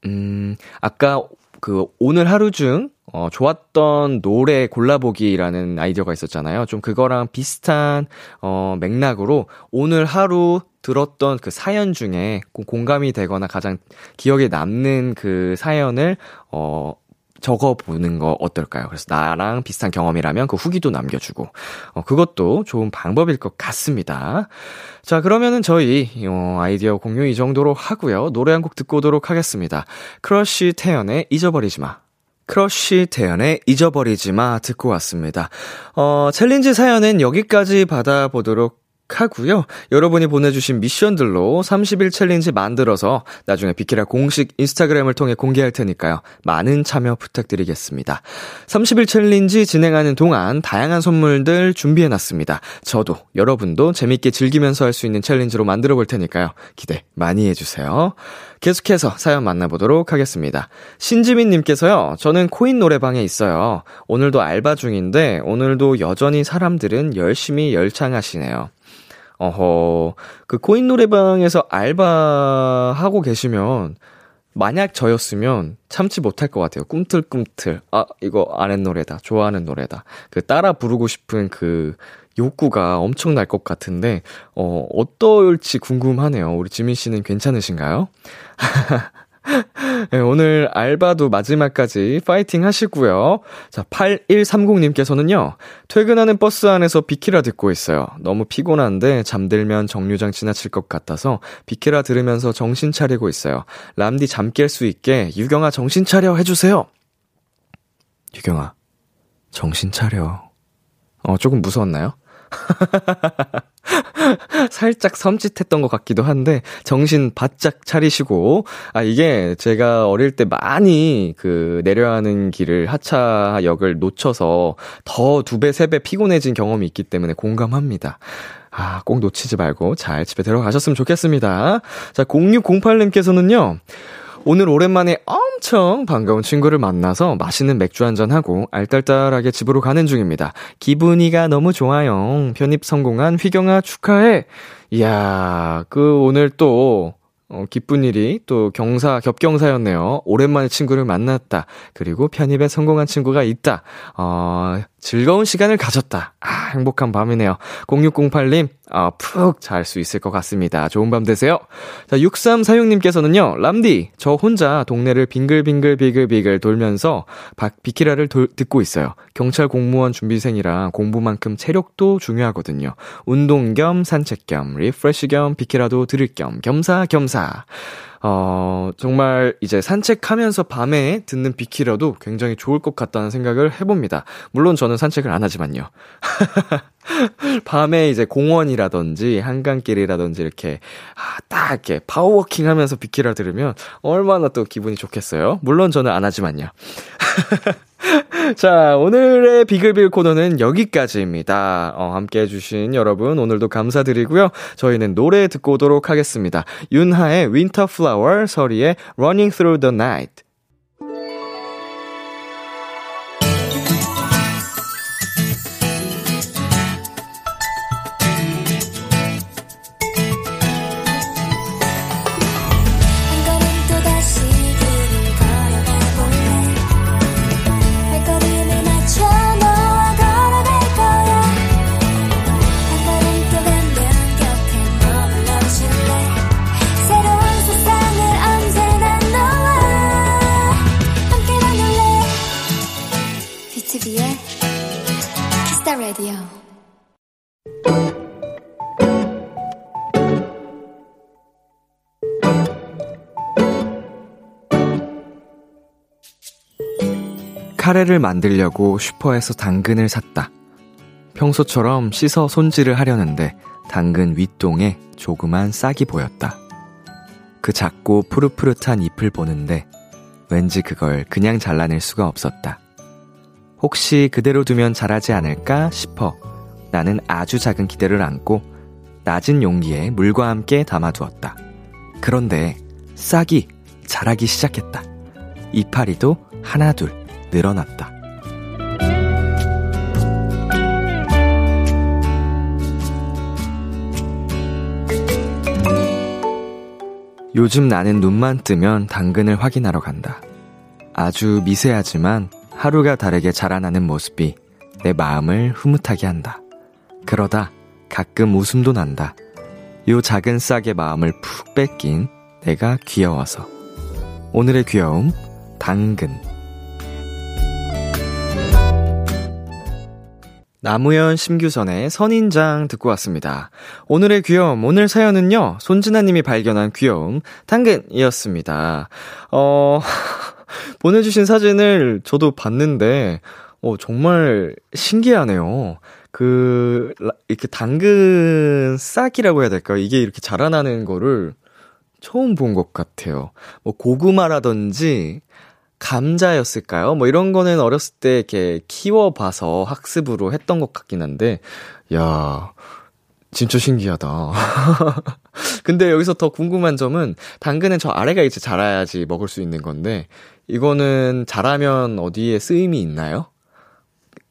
음, 아까 그 오늘 하루 중, 어, 좋았던 노래 골라보기라는 아이디어가 있었잖아요. 좀 그거랑 비슷한, 어, 맥락으로 오늘 하루 들었던 그 사연 중에 공감이 되거나 가장 기억에 남는 그 사연을, 어, 적어보는 거 어떨까요? 그래서 나랑 비슷한 경험이라면 그 후기도 남겨주고, 어, 그것도 좋은 방법일 것 같습니다. 자, 그러면은 저희, 어, 아이디어 공유 이 정도로 하고요. 노래 한 곡 듣고 오도록 하겠습니다. 크러쉬 태연의 잊어버리지 마. 크러쉬 태연의 잊어버리지 마 듣고 왔습니다. 어, challenge 사연은 여기까지 받아보도록 하고요. 여러분이 보내주신 미션들로 30일 challenge 만들어서 나중에 비키라 공식 인스타그램을 통해 공개할 테니까요. 많은 참여 부탁드리겠습니다. 30일 challenge 진행하는 동안 다양한 선물들 준비해놨습니다. 저도 여러분도 재밌게 즐기면서 할 수 있는 challenge로 만들어 볼 테니까요. 기대 많이 해주세요. 계속해서 사연 만나보도록 하겠습니다. 신지민님께서요, 저는 코인 노래방에 있어요. 오늘도 알바 중인데, 오늘도 여전히 사람들은 열심히 열창하시네요. 어허, 그 코인 노래방에서 알바하고 계시면, 만약 저였으면 참지 못할 것 같아요. 꿈틀꿈틀. 아, 이거 아는 노래다. 좋아하는 노래다. 그 따라 부르고 싶은 그 욕구가 엄청날 것 같은데, 어, 어떨지 궁금하네요. 우리 지민 씨는 괜찮으신가요? 네, 오늘 알바도 마지막까지 파이팅 하시고요. 자, 8130님께서는요, 퇴근하는 버스 안에서 비키라 듣고 있어요. 너무 피곤한데 잠들면 정류장 지나칠 것 같아서 비키라 들으면서 정신 차리고 있어요. 람디 잠 깰 수 있게 유경아 정신 차려 해주세요. 유경아, 정신 차려. 어, 조금 무서웠나요? 살짝 섬찟했던 것 같기도 한데, 정신 바짝 차리시고, 아, 이게 제가 어릴 때 많이 그 내려야 하는 길을 하차역을 놓쳐서 더 두 배, 세 배 피곤해진 경험이 있기 때문에 공감합니다. 아, 꼭 놓치지 말고 잘 집에 들어가셨으면 좋겠습니다. 자, 0608님께서는요, 오늘 오랜만에 엄청 반가운 친구를 만나서 맛있는 맥주 한잔하고 알딸딸하게 집으로 가는 중입니다. 기분이가 너무 좋아요. 편입 성공한 휘경아 축하해. 이야, 그 오늘 또 어, 기쁜 일이 또 경사, 겹경사였네요. 오랜만에 친구를 만났다. 그리고 편입에 성공한 친구가 있다. 어, 즐거운 시간을 가졌다. 아, 행복한 밤이네요. 0608님, 아, 푹잘 수 있을 것 같습니다. 좋은 밤 되세요. 자, 6346님께서는요, 람디, 저 혼자 동네를 빙글빙글빙글빙글 돌면서 박, 비키라를 돌, 듣고 있어요. 경찰 공무원 준비생이라 공부만큼 체력도 중요하거든요. 운동 겸 산책 겸 refresh 겸 비키라도 들을 겸 겸사겸사. 어, 정말 이제 산책하면서 밤에 듣는 비키라도 굉장히 좋을 것 같다는 생각을 해봅니다. 물론 저는 산책을 안 하지만요. 밤에 이제 공원이라든지 한강길이라든지 이렇게, 아, 딱 이렇게 power walking 하면서 비키라 들으면 얼마나 또 기분이 좋겠어요. 물론 저는 안 하지만요. 자, 오늘의 비글비글 코너는 여기까지입니다. 어, 함께 해주신 여러분, 오늘도 감사드리고요. 저희는 노래 듣고 오도록 하겠습니다. 윤하의 Winter Flower, 서리의 Running Through the Night. 카레를 만들려고 슈퍼에서 당근을 샀다. 평소처럼 씻어 손질을 하려는데 당근 윗동에 조그만 싹이 보였다. 그 작고 푸릇푸릇한 잎을 보는데 왠지 그걸 그냥 잘라낼 수가 없었다. 혹시 그대로 두면 자라지 않을까 싶어 나는 아주 작은 기대를 안고 낮은 용기에 물과 함께 담아두었다. 그런데 싹이 자라기 시작했다. 이파리도 하나 둘 늘어났다. 요즘 나는 눈만 뜨면 당근을 확인하러 간다. 아주 미세하지만 하루가 다르게 자라나는 모습이 내 마음을 흐뭇하게 한다. 그러다 가끔 웃음도 난다. 요 작은 싹의 마음을 푹 뺏긴 내가 귀여워서. 오늘의 귀여움, 당근. 나무현 심규선의 선인장 듣고 왔습니다. 오늘의 귀여움, 오늘 사연은요, 손진아님이 발견한 귀여움, 당근이었습니다. 어, 보내주신 사진을 저도 봤는데, 어, 정말 신기하네요. 그, 라- 이렇게 당근 싹이라고 해야 될까요? 이게 이렇게 자라나는 거를 처음 본 것 같아요. 뭐, 고구마라든지, 감자였을까요? 뭐 이런 거는 어렸을 때 이렇게 키워봐서 학습으로 했던 것 같긴 한데, 야 진짜 신기하다. 근데 여기서 더 궁금한 점은, 당근은 저 아래가 이제 자라야지 먹을 수 있는 건데, 이거는 자라면 어디에 쓰임이 있나요?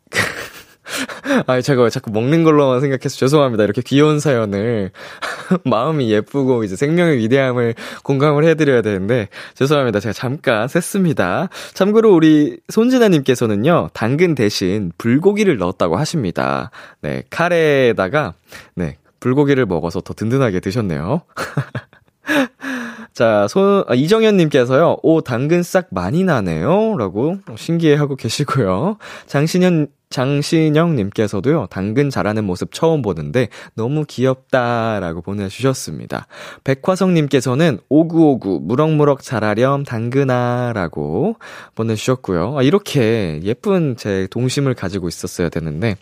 아, 제가 왜 자꾸 먹는 걸로만 생각해서 죄송합니다. 이렇게 귀여운 사연을 마음이 예쁘고 이제 생명의 위대함을 공감을 해드려야 되는데 죄송합니다. 제가 잠깐 샜습니다. 참고로 우리 손진아님께서는요 당근 대신 불고기를 넣었다고 하십니다. 네 카레에다가 네 불고기를 먹어서 더 든든하게 드셨네요. 자, 손, 아, 이정현님께서요, 오, 당근 싹 많이 나네요. 라고 신기해하고 계시고요. 장신현, 장신영님께서도요, 당근 자라는 모습 처음 보는데 너무 귀엽다라고 보내주셨습니다. 백화성님께서는 오구오구 무럭무럭 자라렴 당근아라고 보내주셨고요. 아, 이렇게 예쁜 제 동심을 가지고 있었어야 되는데,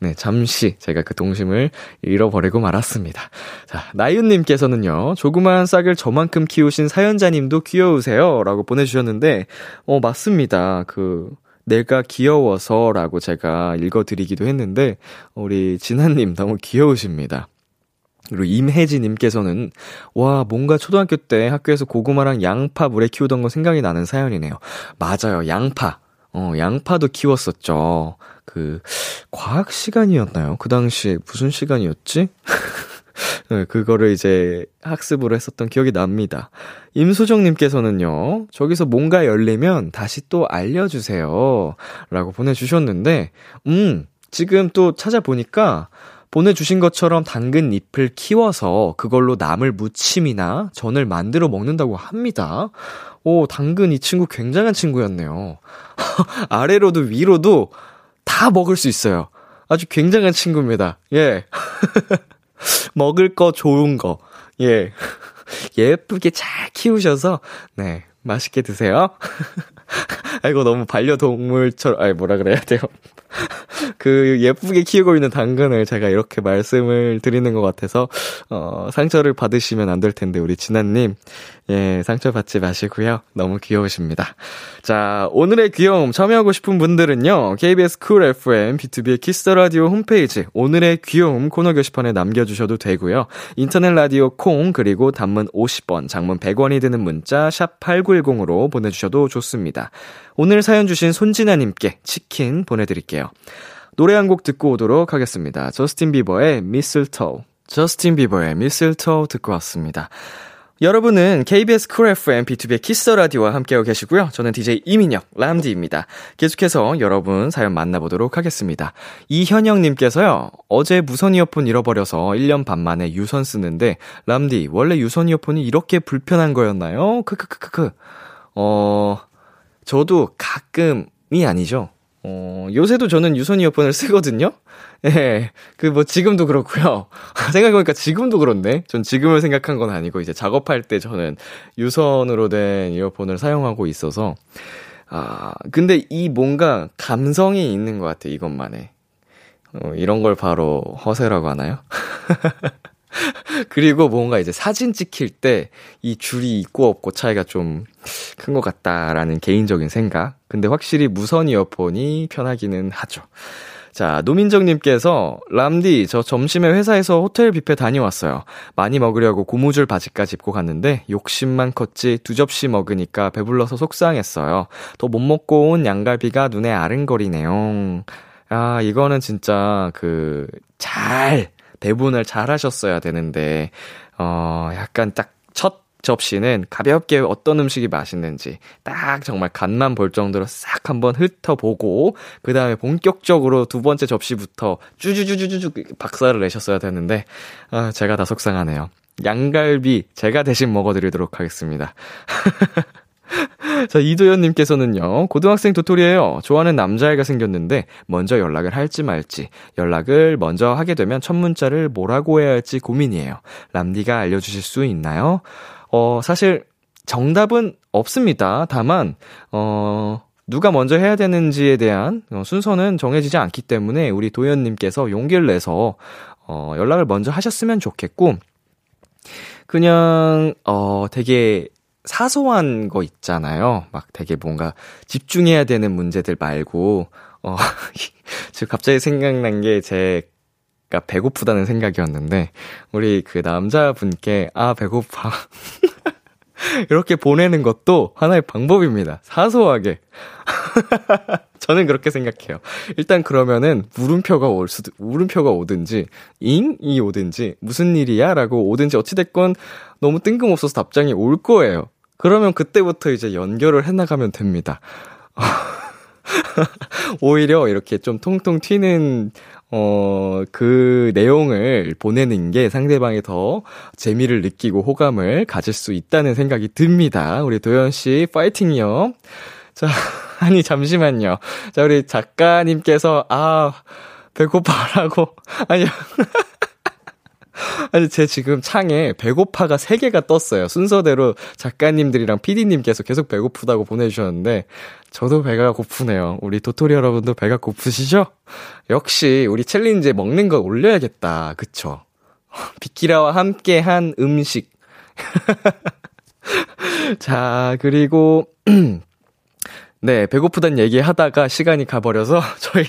네, 잠시 제가 그 동심을 잃어버리고 말았습니다. 자, 나윤님께서는요, 조그마한 싹을 저만큼 키우신 사연자님도 귀여우세요. 라고 보내주셨는데, 어, 맞습니다. 그, 내가 귀여워서 라고 제가 읽어드리기도 했는데, 우리 진아님 너무 귀여우십니다. 그리고 임혜지님께서는, 와, 뭔가 초등학교 때 학교에서 고구마랑 양파 물에 키우던 거 생각이 나는 사연이네요. 맞아요, 양파. 어, 양파도 키웠었죠. 그, 과학 시간이었나요? 그 당시에 무슨 시간이었지? 네, 그거를 이제 학습으로 했었던 기억이 납니다. 임수정님께서는요, 저기서 뭔가 열리면 다시 또 알려주세요. 라고 보내주셨는데, 음, 지금 또 찾아보니까, 보내주신 것처럼 당근 잎을 키워서 그걸로 나물 무침이나 전을 만들어 먹는다고 합니다. 오, 당근 이 친구 굉장한 친구였네요. 아래로도 위로도 다 먹을 수 있어요. 아주 굉장한 친구입니다. 예. 먹을 거 좋은 거. 예. 예쁘게 잘 키우셔서, 네. 맛있게 드세요. 아이고, 너무 반려동물처럼, 아이, 뭐라 그래야 돼요. 그, 예쁘게 키우고 있는 당근을 제가 이렇게 말씀을 드리는 것 같아서, 어, 상처를 받으시면 안 될 텐데, 우리 진아님. 예, 상처 받지 마시고요. 너무 귀여우십니다. 자, 오늘의 귀여움 참여하고 싶은 분들은요, KBS Cool FM, BTOB의 Kiss the Radio 홈페이지, 오늘의 귀여움 코너 게시판에 남겨 주셔도 되고요. 인터넷 라디오 콩, 그리고 단문 50원, 장문 100원이 드는 문자, 샵 8910으로 보내 주셔도 좋습니다. 오늘 사연 주신 손진아 님께 치킨 보내 드릴게요. 노래 한 곡 듣고 오도록 하겠습니다. 저스틴 비버의 Mistletoe. 저스틴 비버의 Mistletoe 듣고 왔습니다. 여러분은 KBS 쿨 FM B2B의 키스 터 라디오와 함께하고 계시고요. 저는 DJ 이민혁 람디입니다. 계속해서 여러분 사연 만나보도록 하겠습니다. 이현영님께서요. 어제 무선 이어폰 잃어버려서 1년 반 만에 유선 쓰는데 람디 원래 유선 이어폰이 이렇게 불편한 거였나요? 크크크크크. 어 저도 가끔이 아니죠. 어, 요새도 저는 유선 이어폰을 쓰거든요? 예, 그 뭐 지금도 그렇고요. 생각해보니까 지금도 그렇네. 전 지금을 생각한 건 아니고 이제 작업할 때 저는 유선으로 된 이어폰을 사용하고 있어서 아, 근데 이 뭔가 감성이 있는 것 같아, 이것만에. 어, 이런 걸 바로 허세라고 하나요? 그리고 뭔가 이제 사진 찍힐 때 이 줄이 있고 없고 차이가 좀 큰 것 같다라는 개인적인 생각. 근데 확실히 무선 이어폰이 편하기는 하죠. 자, 노민정님께서, 람디, 저 점심에 회사에서 호텔 뷔페 다녀왔어요. 많이 먹으려고 고무줄 바지까지 입고 갔는데, 욕심만 컸지 두 접시 먹으니까 배불러서 속상했어요. 더 못 먹고 온 양갈비가 눈에 아른거리네요. 아, 이거는 진짜, 그, 잘, 배분을 잘 하셨어야 되는데, 어, 약간 딱 첫 접시는 가볍게 어떤 음식이 맛있는지 딱 정말 간만 볼 정도로 싹 한번 훑어보고, 그 다음에 본격적으로 두 번째 접시부터 쭈쭈쭈쭈쭈 박살을 내셨어야 되는데, 아, 제가 다 속상하네요. 양갈비 제가 대신 먹어드리도록 하겠습니다. 자, 이도현님께서는요, 고등학생 도토리예요. 좋아하는 남자애가 생겼는데, 먼저 연락을 할지 말지, 연락을 먼저 하게 되면 첫 문자를 뭐라고 해야 할지 고민이에요. 람디가 알려주실 수 있나요? 어, 사실, 정답은 없습니다. 다만, 어, 누가 먼저 해야 되는지에 대한 어, 순서는 정해지지 않기 때문에 우리 도현님께서 용기를 내서 어, 연락을 먼저 하셨으면 좋겠고, 그냥, 어, 되게 사소한 거 있잖아요. 막 되게 뭔가 집중해야 되는 문제들 말고, 어, 지금 갑자기 생각난 게 제 가 배고프다는 생각이었는데, 우리 그 남자분께, 아, 배고파. 이렇게 보내는 것도 하나의 방법입니다. 사소하게. 저는 그렇게 생각해요. 일단 그러면은 물음표가 올 수도 물음표가 오든지 잉이 오든지 무슨 일이야 라고 오든지 어찌 됐건 너무 뜬금없어서 답장이 올 거예요. 그러면 그때부터 이제 연결을 해 나가면 됩니다. 오히려 이렇게 좀 통통 튀는 어, 그 내용을 보내는 게 상대방이 더 재미를 느끼고 호감을 가질 수 있다는 생각이 듭니다. 우리 도현 씨, 파이팅이요. 자, 아니, 잠시만요. 자, 우리 작가님께서, 아, 배고파라고. 아니요. 아니, 제 지금 창에 배고파가 3개가 떴어요. 순서대로 작가님들이랑 PD님께서 계속 배고프다고 보내주셨는데, 저도 배가 고프네요. 우리 도토리 여러분도 배가 고프시죠? 역시, 우리 챌린지에 먹는 거 올려야겠다. 그쵸? 비키라와 함께 한 음식. 자, 그리고, 네, 배고프단 얘기 하다가 시간이 가버려서 저희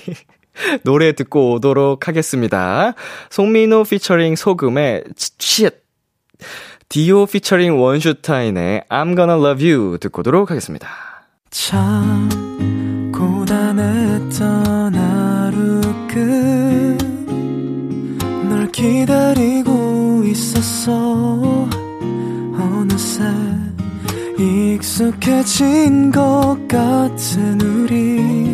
노래 듣고 오도록 하겠습니다. 송민호 피처링 소금의 쉿. 디오 피처링 원슈타인의 I'm gonna love you 듣고 오도록 하겠습니다. 참 고단했던 하루 끝널 기다리고 있었어 어느새 익숙해진 것 같은 우리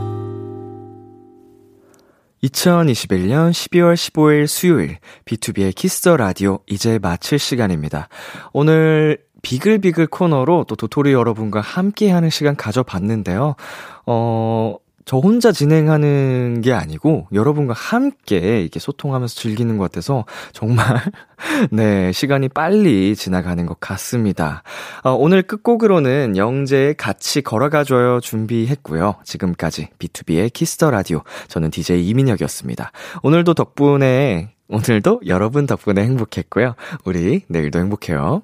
2021년 12월 15일 수요일 B2B의 키스터 라디오 이제 마칠 시간입니다. 오늘 비글비글 코너로 또 도토리 여러분과 함께하는 시간 가져봤는데요. 어, 저 혼자 진행하는 게 아니고 여러분과 함께 이렇게 소통하면서 즐기는 것 같아서 정말 네 시간이 빨리 지나가는 것 같습니다. 어, 오늘 끝곡으로는 영재의 같이 걸어가줘요 준비했고요. 지금까지 B2B의 키스터 라디오 저는 DJ 이민혁이었습니다. 오늘도 덕분에 오늘도 여러분 덕분에 행복했고요. 우리 내일도 행복해요.